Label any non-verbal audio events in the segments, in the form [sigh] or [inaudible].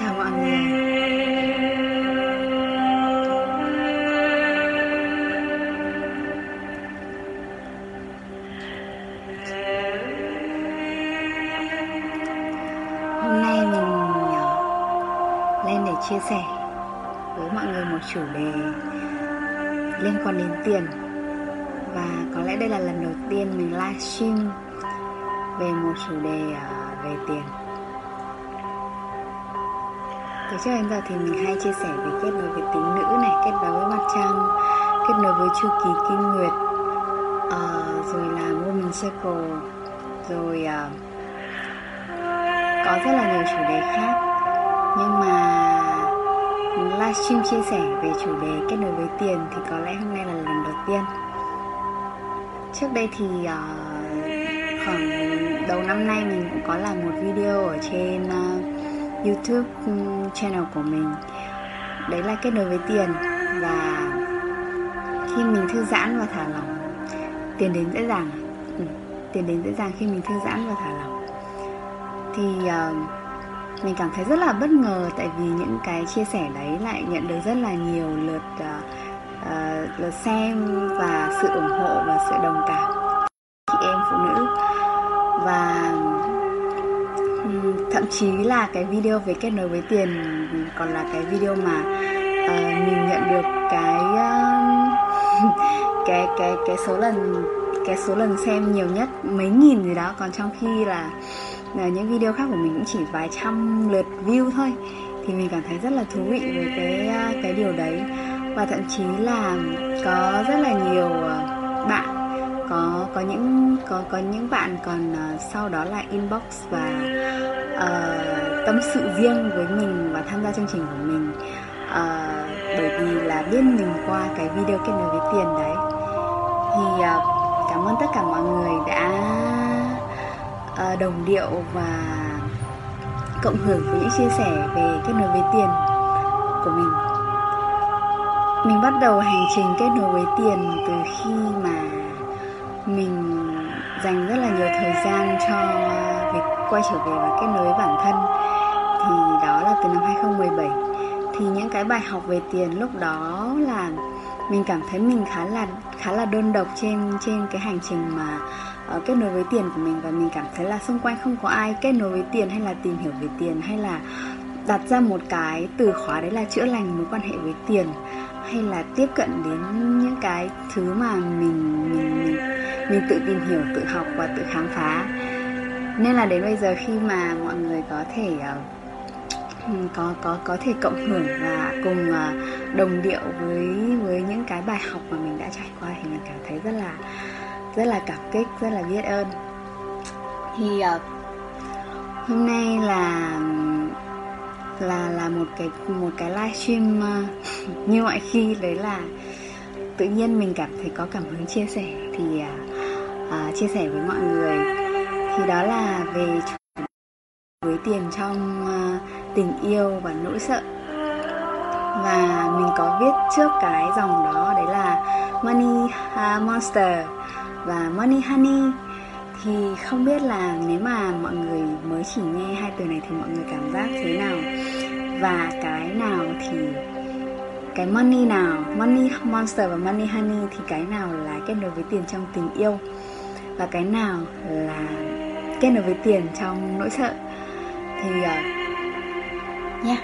chào mọi người. Hôm nay mình ờ, lên để chia sẻ với mọi người một chủ đề liên quan đến tiền. Và có lẽ đây là lần đầu tiên mình livestream về một chủ đề ờ, về tiền từ trước đến giờ thì mình hay chia sẻ về kết nối với tính nữ này kết nối với mặt trăng kết nối với chu kỳ kinh nguyệt. Uh, rồi là woman circle rồi uh, có rất là nhiều chủ đề khác. Nhưng mà livestream chia sẻ về chủ đề kết nối với tiền thì có lẽ hôm nay là lần đầu tiên. Trước đây thì uh, khoảng đầu năm nay mình cũng có làm một video ở trên uh, YouTube channel của mình. Đấy là kết nối với tiền và khi mình thư giãn và thả lỏng tiền đến dễ dàng. Ừ, tiền đến dễ dàng khi mình thư giãn và thả lỏng. Thì uh, mình cảm thấy rất là bất ngờ tại vì những cái chia sẻ đấy lại nhận được rất là nhiều lượt uh, uh, lượt xem và sự ủng hộ và sự đồng cảm. Thậm chí là cái video về kết nối với tiền còn là cái video mà uh, mình nhận được cái uh, [laughs] cái cái cái số lần cái số lần xem nhiều nhất mấy nghìn gì đó. Còn trong khi là, là những video khác của mình cũng chỉ vài trăm lượt view thôi thì mình cảm thấy rất là thú vị với cái cái điều đấy. Và thậm chí là có rất là nhiều bạn có có những có có những bạn còn uh, sau đó là inbox và uh, tâm sự riêng với mình và tham gia chương trình của mình. Uh, bởi vì là biết mình qua cái video kết nối với tiền đấy. Thì uh, cảm ơn tất cả mọi người đã uh, đồng điệu và cộng hưởng với những chia sẻ về kết nối với tiền của mình. Mình bắt đầu hành trình kết nối với tiền từ khi mà dành rất là nhiều thời gian cho à, việc quay trở về và kết nối với bản thân. Thì đó là từ năm 2017 thì những cái bài học về tiền lúc đó là mình cảm thấy mình khá là khá là đơn độc trên trên cái hành trình mà uh, kết nối với tiền của mình. Và mình cảm thấy là xung quanh không có ai kết nối với tiền hay là tìm hiểu về tiền hay là đặt ra một cái từ khóa đấy là chữa lành mối quan hệ với tiền hay là tiếp cận đến những cái thứ mà mình mình mình, mình tự tìm hiểu tự học và tự khám phá. Nên là đến bây giờ khi mà mọi người có thể uh, có có có thể cộng hưởng và cùng uh, đồng điệu với với những cái bài học mà mình đã trải qua thì mình cảm thấy rất là rất là cảm kích rất là biết ơn. Thì uh, hôm nay là là là một cái một cái livestream uh, [laughs] như mọi khi đấy là tự nhiên mình cảm thấy có cảm hứng chia sẻ thì uh, chia sẻ với mọi người. Thì đó là về với tiền trong ờ, tình yêu và nỗi sợ. Và mình có viết trước cái dòng đó, đấy là money à, monster và money, honey. Thì không biết là nếu mà mọi người mới chỉ nghe hai từ này thì mọi người cảm giác thế nào? Và cái nào thì, cái money nào, money, monster và money, honey thì cái nào là kết nối với tiền trong tình yêu? Và cái nào là kết nối với tiền trong nỗi sợ thì ờ, uh, yeah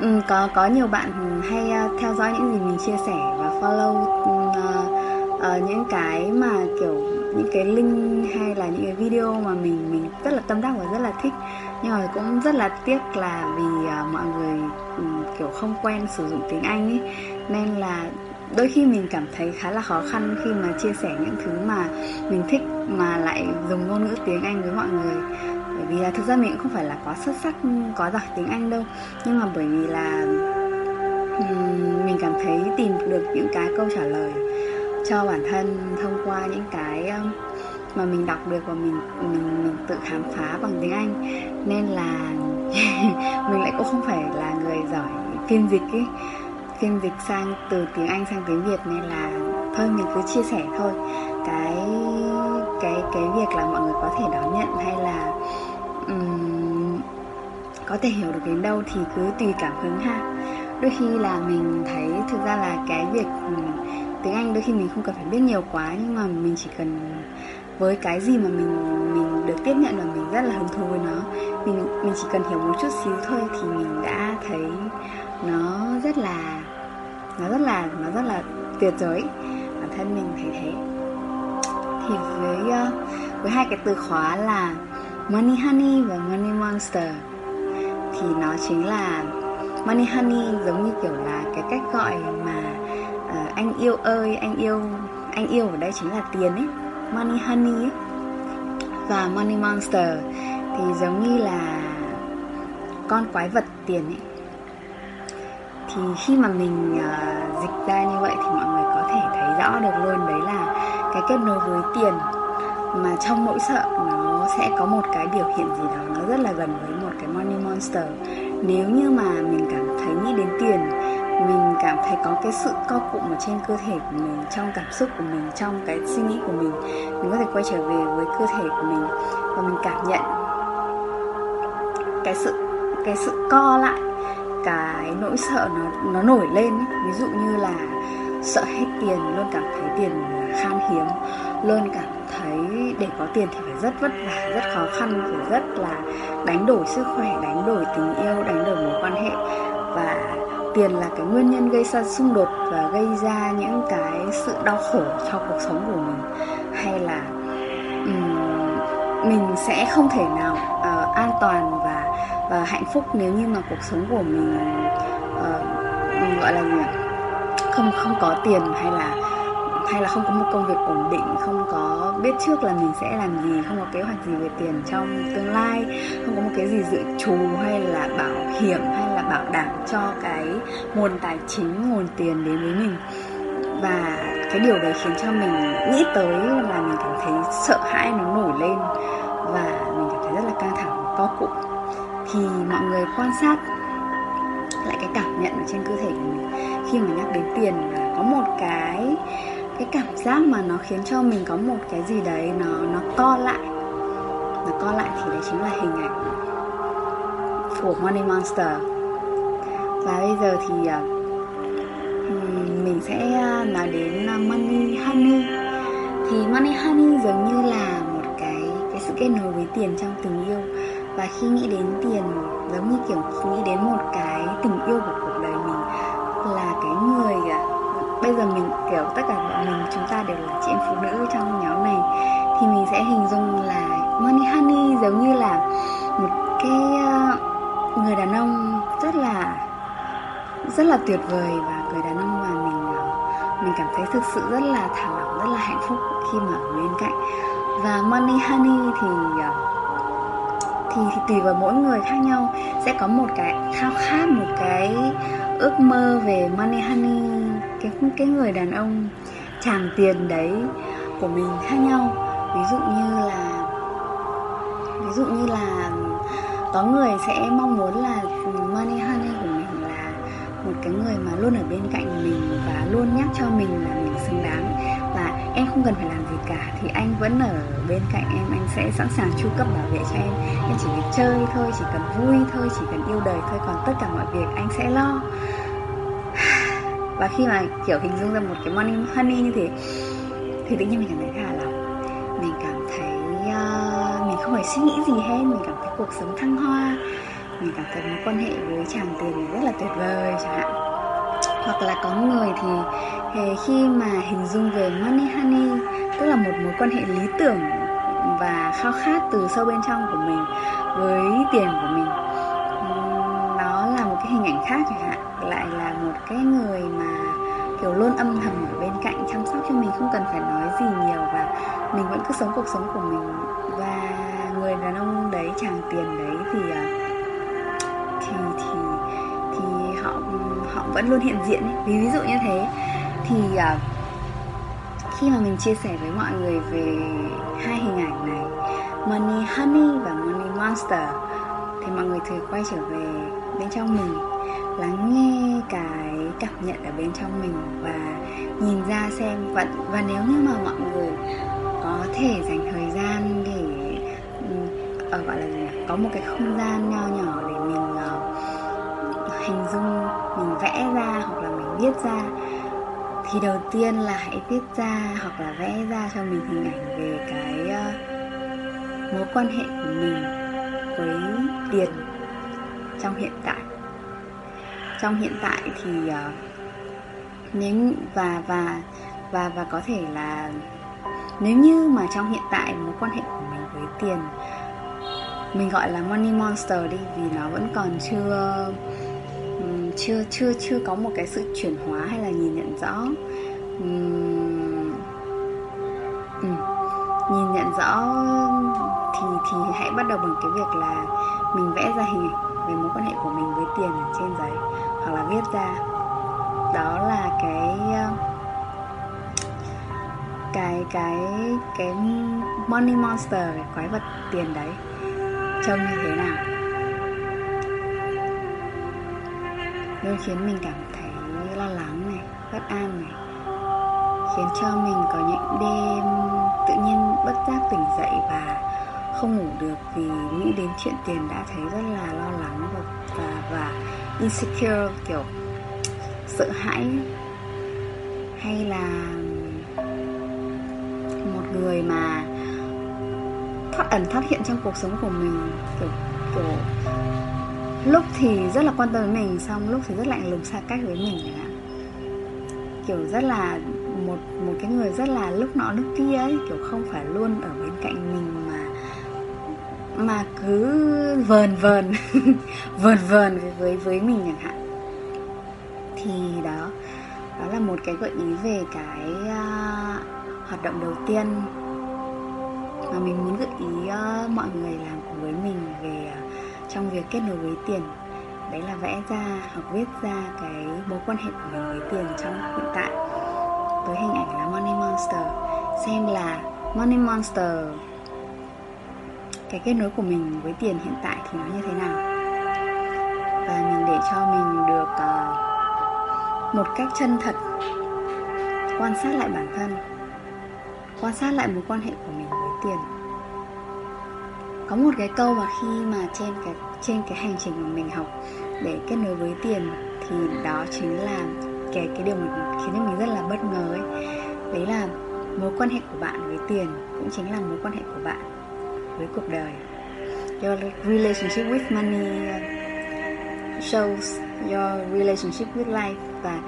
ừ, có có nhiều bạn hay uh, theo dõi những gì mình chia sẻ và follow uh, uh, những cái mà kiểu những cái link hay là những cái video mà mình mình rất là tâm đắc và rất là thích. Nhưng mà cũng rất là tiếc là vì uh, mọi người um, kiểu không quen sử dụng tiếng Anh ấy. Nên là đôi khi mình cảm thấy khá là khó khăn khi mà chia sẻ những thứ mà mình thích mà lại dùng ngôn ngữ tiếng Anh với mọi người. Bởi vì là thực ra mình cũng không phải là quá xuất sắc có giỏi tiếng Anh đâu. Nhưng mà bởi vì là mình cảm thấy tìm được những cái câu trả lời cho bản thân thông qua những cái mà mình đọc được và mình mình mình tự khám phá bằng tiếng Anh. Nên là [laughs] mình lại cũng không phải là người giỏi phiên dịch ấy phiên dịch sang từ tiếng Anh sang tiếng Việt nên là thôi mình cứ chia sẻ thôi. Cái cái cái việc là mọi người có thể đón nhận hay là um, có thể hiểu được đến đâu thì cứ tùy cảm hứng ha. Đôi khi là mình thấy thực ra là cái việc tiếng Anh đôi khi mình không cần phải biết nhiều quá nhưng mà mình chỉ cần với cái gì mà mình mình được tiếp nhận là mình rất là hứng thú với nó. Mình mình chỉ cần hiểu một chút xíu thôi thì mình đã thấy nó rất là nó rất là nó rất là tuyệt vời bản thân mình thấy thế. Thì với ờ, với hai cái từ khóa là money honey và money monster thì nó chính là money honey giống như kiểu là cái cách gọi mà uh, anh yêu ơi anh yêu anh yêu ở đây chính là tiền ấy. Money honey ấy. Và money monster thì giống như là con quái vật tiền ấy thì khi mà mình uh, dịch ra như vậy thì mọi người có thể thấy rõ được luôn đấy là cái kết nối với tiền. Mà trong nỗi sợ nó sẽ có một cái biểu hiện gì đó nó rất là gần với một cái money monster. Nếu như mà mình cảm thấy nghĩ đến tiền mình cảm thấy có cái sự co cụm ở trên cơ thể của mình trong cảm xúc của mình trong cái suy nghĩ của mình mình có thể quay trở về với cơ thể của mình và mình cảm nhận cái sự cái sự co lại cái nỗi sợ nó nó nổi lên ví dụ như là sợ hết tiền luôn cảm thấy tiền khan hiếm luôn cảm thấy để có tiền thì phải rất vất vả rất khó khăn phải rất là đánh đổi sức khỏe đánh đổi tình yêu đánh đổi mối quan hệ. Và tiền là cái nguyên nhân gây ra xung đột và gây ra những cái sự đau khổ cho cuộc sống của mình. Hay là um, mình sẽ không thể nào uh, an toàn và và hạnh phúc nếu như mà cuộc sống của mình uh, gọi là gì không không có tiền hay là hay là không có một công việc ổn định không có biết trước là mình sẽ làm gì không có kế hoạch gì về tiền trong tương lai không có một cái gì dự trù hay là bảo hiểm hay là bảo đảm cho cái nguồn tài chính nguồn tiền đến với mình. Và cái điều đấy khiến cho mình nghĩ tới là mình cảm thấy sợ hãi nó nổi lên và mình cảm thấy rất là căng thẳng co cụm thì mọi người quan sát lại cái cảm nhận ở trên cơ thể của mình. Khi mà nhắc đến tiền có một cái cái cảm giác mà nó khiến cho mình có một cái gì đấy nó nó co lại. Nó co lại thì đấy chính là hình ảnh của Money Monster. Và bây giờ thì à, mình sẽ à, nói đến à, Money Honey. Thì Money Honey giống như là một cái cái sự kết nối với tiền trong tình yêu và khi nghĩ đến tiền, giống như kiểu nghĩ đến một cái tình yêu của cuộc đời mình là cái người à, bây giờ mình, kiểu, tất cả bọn mình chúng ta đều là chị em phụ nữ trong nhóm này, thì mình sẽ hình dung là Money Honey giống như là một cái à, người đàn ông rất là rất là tuyệt vời và người đàn ông mà mình à, mình cảm thấy thực sự rất là thả lỏng rất là hạnh phúc khi mà ở bên cạnh. Và Money Honey thì thì, thì tùy vào mỗi người khác nhau. Sẽ có một cái khao khát một cái ước mơ về money honey cái cái người đàn ông tràn tiền đấy của mình khác nhau. Ví dụ như là ví dụ như là có người sẽ mong muốn là money honey của mình là một cái người mà luôn ở bên cạnh mình và luôn nhắc cho mình là mình xứng đáng. Và em không cần phải làm cả thì anh vẫn ở bên cạnh em. Anh sẽ sẵn sàng chu cấp bảo vệ cho em. Em chỉ cần chơi thôi chỉ cần vui thôi chỉ cần yêu đời thôi. Còn tất cả mọi việc anh sẽ lo. Và khi mà kiểu hình dung ra một cái morning honey như thế thì tự nhiên mình cảm thấy thả là mình cảm thấy uh, mình không phải suy nghĩ gì hết. Mình cảm thấy cuộc sống thăng hoa. Mình cảm thấy mối quan hệ với chàng tiền rất là tuyệt vời chẳng hạn. Hoặc là có người thì khi mà hình dung về money honey tức là một mối quan hệ lý tưởng và khao khát từ sâu bên trong của mình với tiền của mình nó là một cái hình ảnh khác chẳng hạn lại là một cái người mà kiểu luôn âm thầm ở bên cạnh chăm sóc cho mình không cần phải nói gì nhiều và mình vẫn cứ sống cuộc sống của mình và người đàn ông đấy chàng tiền đấy thì à, thì thì thì họ họ vẫn luôn hiện diện ấy. ví dụ như thế thì uh, khi mà mình chia sẻ với mọi người về hai hình ảnh này money honey và money monster thì mọi người thường quay trở về bên trong mình lắng nghe cái cảm nhận ở bên trong mình và nhìn ra xem và, và nếu như mà mọi người có thể dành thời gian để ở ờ, gọi là gì nhỉ? có một cái không gian nho nhỏ để mình uh, hình dung mình vẽ ra hoặc là mình viết ra thì đầu tiên là hãy viết ra hoặc là vẽ ra cho mình hình ảnh về cái uh, mối quan hệ của mình với tiền trong hiện tại. Trong hiện tại thì uh, nếu và và và và có thể là nếu như mà trong hiện tại mối quan hệ của mình với tiền mình gọi là money monster đi vì nó vẫn còn chưa chưa chưa chưa có một cái sự chuyển hóa hay là nhìn nhận rõ. Uhm, uhm, nhìn nhận rõ thì thì hãy bắt đầu bằng cái việc là mình vẽ ra hình ảnh về mối quan hệ của mình với tiền ở trên giấy hoặc là viết ra. Đó là cái cái cái cái money monster cái quái vật tiền đấy. Trông như thế nào? Luôn khiến mình cảm thấy lo lắng này bất an này. Khiến cho mình có những đêm tự nhiên bất giác tỉnh dậy và không ngủ được vì nghĩ đến chuyện tiền đã thấy rất là lo lắng và và, và insecure kiểu sợ hãi. Hay là một người mà thoát ẩn thoát hiện trong cuộc sống của mình kiểu kiểu lúc thì rất là quan tâm với mình xong lúc thì rất lạnh lùng xa cách với mình chẳng hạn. Kiểu rất là một một cái người rất là lúc nọ lúc kia ấy kiểu không phải luôn ở bên cạnh mình mà mà cứ vờn vờn [laughs] vờn vờn với với với mình chẳng hạn. Thì đó đó là một cái gợi ý về cái uh, hoạt động đầu tiên. Mà mình muốn gợi ý uh, mọi người làm cùng với mình về uh, trong việc kết nối với tiền. Đấy là vẽ ra hoặc viết ra cái mối quan hệ của mình với tiền trong hiện tại. Với hình ảnh là money monster. Xem là money monster cái kết nối của mình với tiền hiện tại thì nó như thế nào? Và mình để cho mình được uh, một cách chân thật quan sát lại bản thân quan sát lại mối quan hệ của mình với tiền có một cái câu mà khi mà trên cái trên cái hành trình mà mình học để kết nối với tiền thì đó chính là cái cái điều mình khiến cho mình rất là bất ngờ ấy. Đấy là mối quan hệ của bạn với tiền cũng chính là mối quan hệ của bạn với cuộc đời. Your relationship with money shows your relationship with life. Và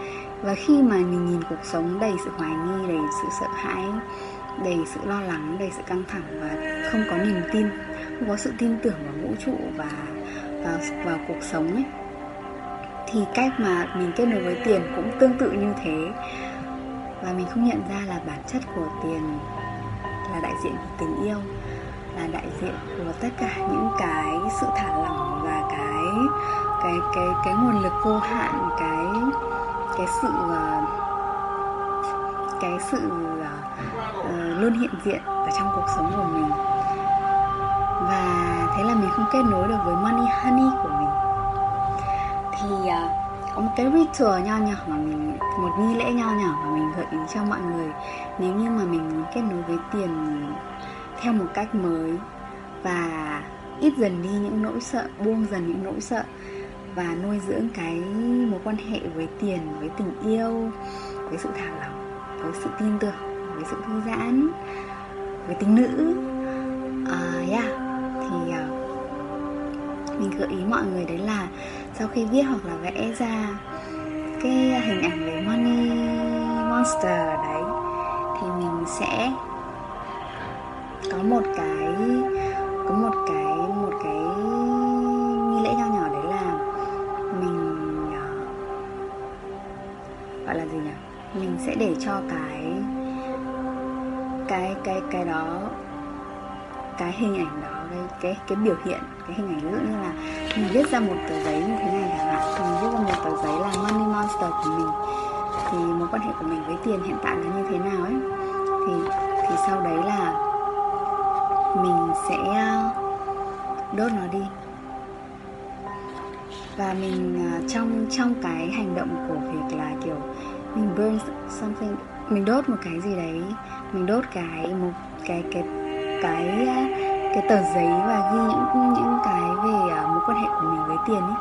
và khi mà mình nhìn cuộc sống đầy sự hoài nghi, đầy sự sợ hãi, đầy sự lo lắng, đầy sự căng thẳng và không có niềm tin không có sự tin tưởng vào vũ trụ và vào vào cuộc sống ấy thì cách mà mình kết nối với tiền cũng tương tự như thế. Và mình không nhận ra là bản chất của tiền là đại diện của tình yêu là đại diện của tất cả những cái sự thả lỏng và cái cái cái cái nguồn lực vô hạn cái cái sự ờ, cái sự uh, luôn hiện diện ở trong cuộc sống của mình và thế là mình không kết nối được với money honey của mình. Thì uh, có một cái ritual nho nhỏ mà mình một nghi lễ nho nhỏ mà mình gợi ý cho mọi người. Nếu như mà mình muốn kết nối với tiền theo một cách mới và ít dần đi những nỗi sợ buông dần những nỗi sợ và nuôi dưỡng cái mối quan hệ với tiền với tình yêu với sự thả lỏng với sự tin tưởng với sự thư giãn với tính nữ uh, yeah mình gợi ý mọi người đấy là sau khi viết hoặc là vẽ ra cái hình ảnh về money monster đấy, thì mình sẽ có một cái, có một cái một cái nghi lễ nho nhỏ đấy là mình ờ, gọi là gì nhỉ? Mình sẽ để cho cái cái cái cái đó, cái hình ảnh đó cái cái cái biểu hiện, cái hình ảnh, ví dụ như là mình viết ra một tờ giấy như thế này chẳng hạn, thì mình viết ra một tờ giấy là money monster của mình. Thì mối quan hệ của mình với tiền hiện tại là như thế nào ấy? Thì thì sau đấy là mình sẽ à, đốt nó đi. Và mình à, trong trong cái hành động của việc là, kiểu, mình burn something, mình đốt một cái gì đấy, mình đốt cái, một cái cái cái cái cái tờ giấy và ghi những những cái về à, mối quan hệ của mình với tiền ấy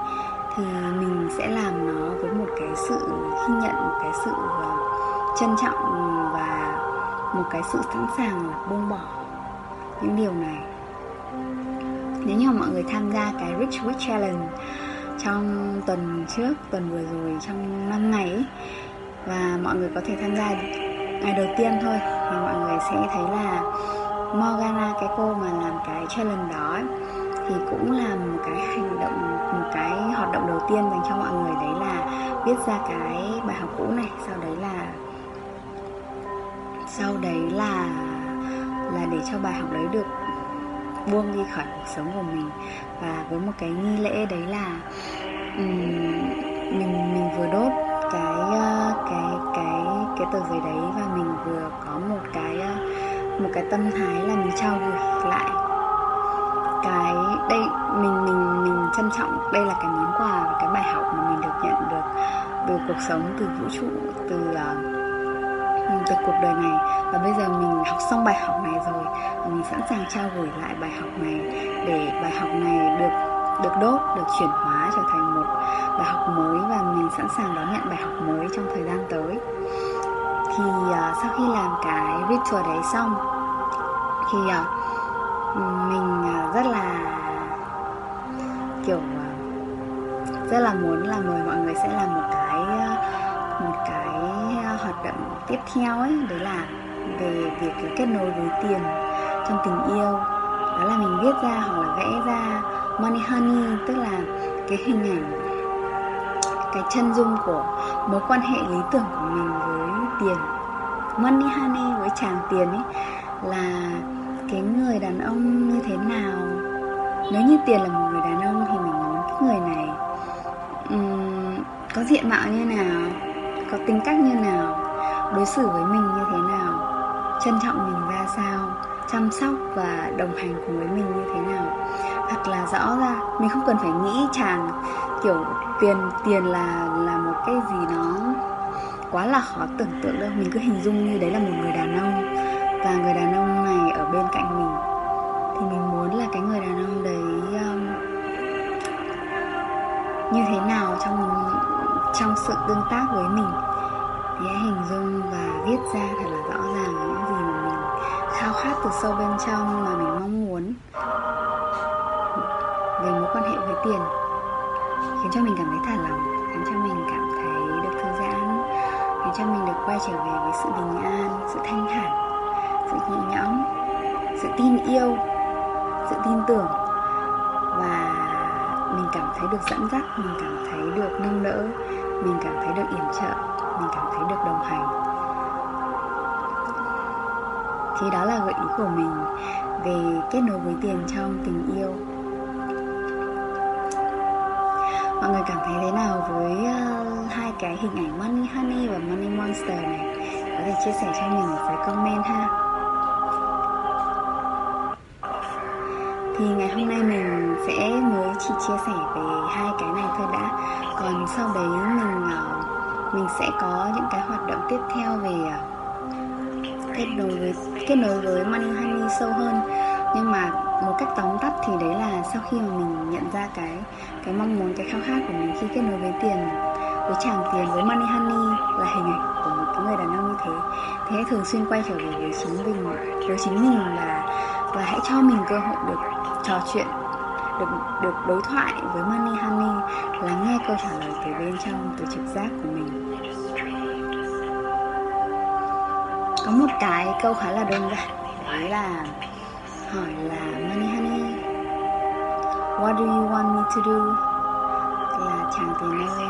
thì mình sẽ làm nó với một cái sự ghi nhận một cái sự à, trân trọng và một cái sự sẵn sàng là buông bỏ những điều này. Nếu như mà mọi người tham gia cái Rich Week Challenge trong tuần trước tuần vừa rồi trong năm ngày ấy, và mọi người có thể tham gia ngày đầu tiên thôi thì mọi người sẽ thấy là Morgana cái cô mà làm cái challenge đó ấy, thì cũng là một cái hành động một cái hoạt động đầu tiên dành cho mọi người. Đấy là viết ra cái bài học cũ này sau đấy là sau đấy là là để cho bài học đấy được buông đi khỏi cuộc sống của mình. Và với một cái nghi lễ đấy là um, mình mình vừa đốt cái ờ, cái cái cái tờ giấy đấy và mình vừa có một cái uh, một cái tâm thái là mình trao gửi lại. Cái đây mình mình mình trân trọng đây là cái món quà và cái bài học mà mình được nhận được từ cuộc sống từ vũ trụ từ uh, từ cuộc đời này. Và bây giờ mình học xong bài học này rồi và mình sẵn sàng trao gửi lại bài học này để bài học này được được đốt được chuyển hóa trở thành một bài học mới và mình sẵn sàng đón nhận bài học mới trong thời gian tới thì uh, sau khi làm cái ritual đấy xong thì uh, mình uh, rất là kiểu uh, rất là muốn là mời mọi người sẽ làm một cái uh, một cái hoạt động tiếp theo ấy. Đấy là về việc kết nối với tiền trong tình yêu. Đó là mình viết ra hoặc là vẽ ra money honey tức là cái hình ảnh cái chân dung của mối quan hệ lý tưởng của mình với tiền money honey với chàng tiền ấy là cái người đàn ông như thế nào? Nếu như tiền là một người đàn ông thì mình muốn cái người này um, có diện mạo như nào có tính cách như nào đối xử với mình như thế nào trân trọng mình ra sao chăm sóc và đồng hành cùng với mình như thế nào? Thật là rõ ra mình không cần phải nghĩ chàng kiểu tiền tiền là là một cái gì nó quá là khó tưởng tượng đâu. Mình cứ hình dung như đấy là một người đàn ông và người đàn ông này ở bên cạnh mình. Thì mình muốn là cái người đàn ông đấy um, như thế nào trong trong sự tương tác với mình. Thì hãy hình dung và viết ra thật là rõ ràng những gì mà mình khao khát từ sâu bên trong mà mình mong muốn về mối quan hệ với tiền khiến cho mình cảm thấy thả lỏng, khiến cho mình cảm thấy được thư giãn, khiến cho mình được quay trở về với sự bình an, sự thanh thản, sự nhẹ nhõm, sự tin yêu, sự tin tưởng. Và mình cảm thấy được dẫn dắt, mình cảm thấy được nâng đỡ, mình cảm thấy được yểm trợ, mình cảm thấy được đồng hành. Thì đó là gợi ý của mình về kết nối với tiền trong tình yêu. Mọi người cảm thấy thế nào với uh, hai cái hình ảnh money honey và money monster này? Có thể chia sẻ cho mình ở dưới comment ha. Thì ngày hôm nay mình sẽ mới chỉ chia sẻ về hai cái này thôi đã. Còn sau đấy mình uh, mình sẽ có những cái hoạt động tiếp theo về uh, kết nối với kết nối với money honey sâu hơn. Nhưng mà một cách tóm tắt thì đấy là sau khi mà mình nhận ra cái cái mong muốn, cái khao khát của mình khi kết nối với tiền, với chàng tiền, với money honey là hình ảnh của một cái người đàn ông như thế. Thế hãy thường xuyên quay trở về với chính mình, với chính mình là và hãy cho mình cơ hội được trò chuyện, được được đối thoại với money honey, lắng nghe câu trả lời từ bên trong, từ trực giác của mình. Có một cái câu khá là đơn giản, đấy là hỏi là money honey, what do you want me to do? Là chàng tiền ơi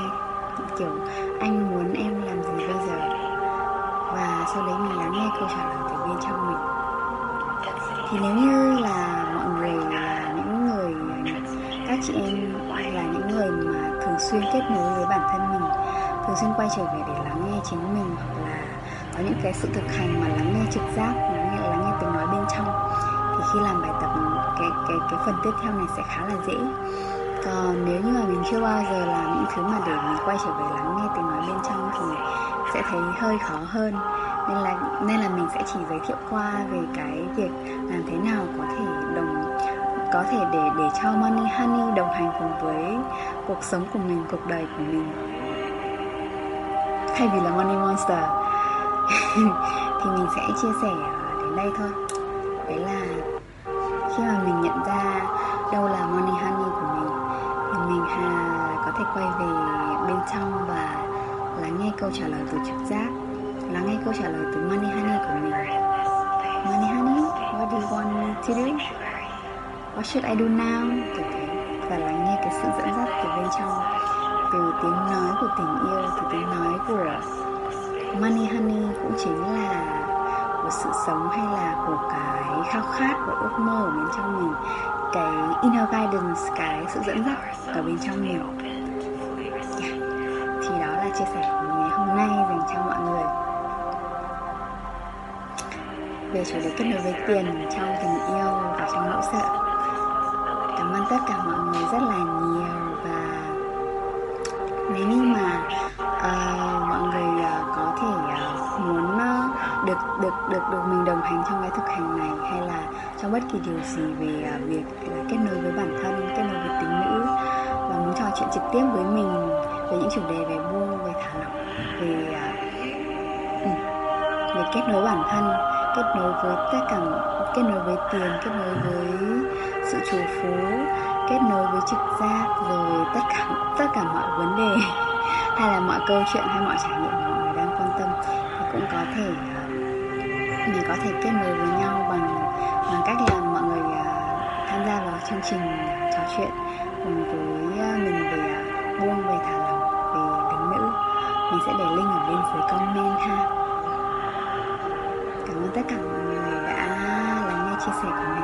kiểu, anh muốn em làm gì bây giờ? Và sau đấy mình lắng nghe câu trả lời từ bên trong mình. Thì nếu như là mọi người là những người, các chị em là những người mà thường xuyên kết nối với bản thân mình, thường xuyên quay trở về để lắng nghe chính mình, hoặc là có những cái sự thực hành mà lắng nghe trực giác, lắng nghe lắng nghe tiếng nói bên khi làm bài tập cái cái cái phần tiếp theo này sẽ khá là dễ. Còn nếu như mà mình chưa bao giờ làm những thứ mà để mình quay trở về lắng nghe tiếng nói bên trong thì sẽ thấy hơi khó hơn. Nên là nên là mình sẽ chỉ giới thiệu qua về cái việc làm thế nào có thể đồng có thể để để cho Money Honey đồng hành cùng với cuộc sống của mình, cuộc đời của mình. Thay vì là Money Monster [laughs] thì mình sẽ chia sẻ đến đây thôi. Đấy là khi mà mình nhận ra đâu là Money Honey của mình thì mình hà có thể quay về bên trong và lắng nghe câu trả lời từ trực giác lắng nghe câu trả lời từ Money Honey của mình Money Honey, what do you want me to do? What should I do now? Kiểu thế và lắng nghe cái sự dẫn dắt từ bên trong từ tiếng nói của tình yêu từ tiếng nói của money honey cũng chính là sự sống hay là của cái khao khát và ước mơ ở bên trong mình, cái inner guidance, cái sự dẫn dắt ở bên trong mình. Yeah. thì đó là chia sẻ của mình ngày hôm nay dành cho mọi người. Về chủ đề kết nối với tiền trong tình yêu và trong nỗi sợ. Cảm ơn tất cả mọi người rất là nhiều và nếu như mà được được được được mình đồng hành trong cái thực hành này hay là trong bất kỳ điều gì về à, việc là kết nối với bản thân kết nối với tính nữ? Và muốn trò chuyện trực tiếp với mình về những chủ đề về buông về thả lỏng về uh, về kết nối bản thân kết nối với tất cả kết nối với tiền kết nối với sự chủ phú kết nối với trực giác rồi tất cả tất cả mọi vấn đề [laughs] hay là mọi câu chuyện hay mọi trải nghiệm mà mọi người đang quan tâm. Thì cũng có thể uh, mình có thể kết nối với nhau bằng bằng cách là mọi người uh, tham gia vào chương trình trò chuyện cùng với uh, mình về à, uh, buông về thả lỏng về tính nữ mình sẽ để link ở bên dưới comment ha. Cảm ơn tất cả mọi người đã lắng nghe chia sẻ của mình.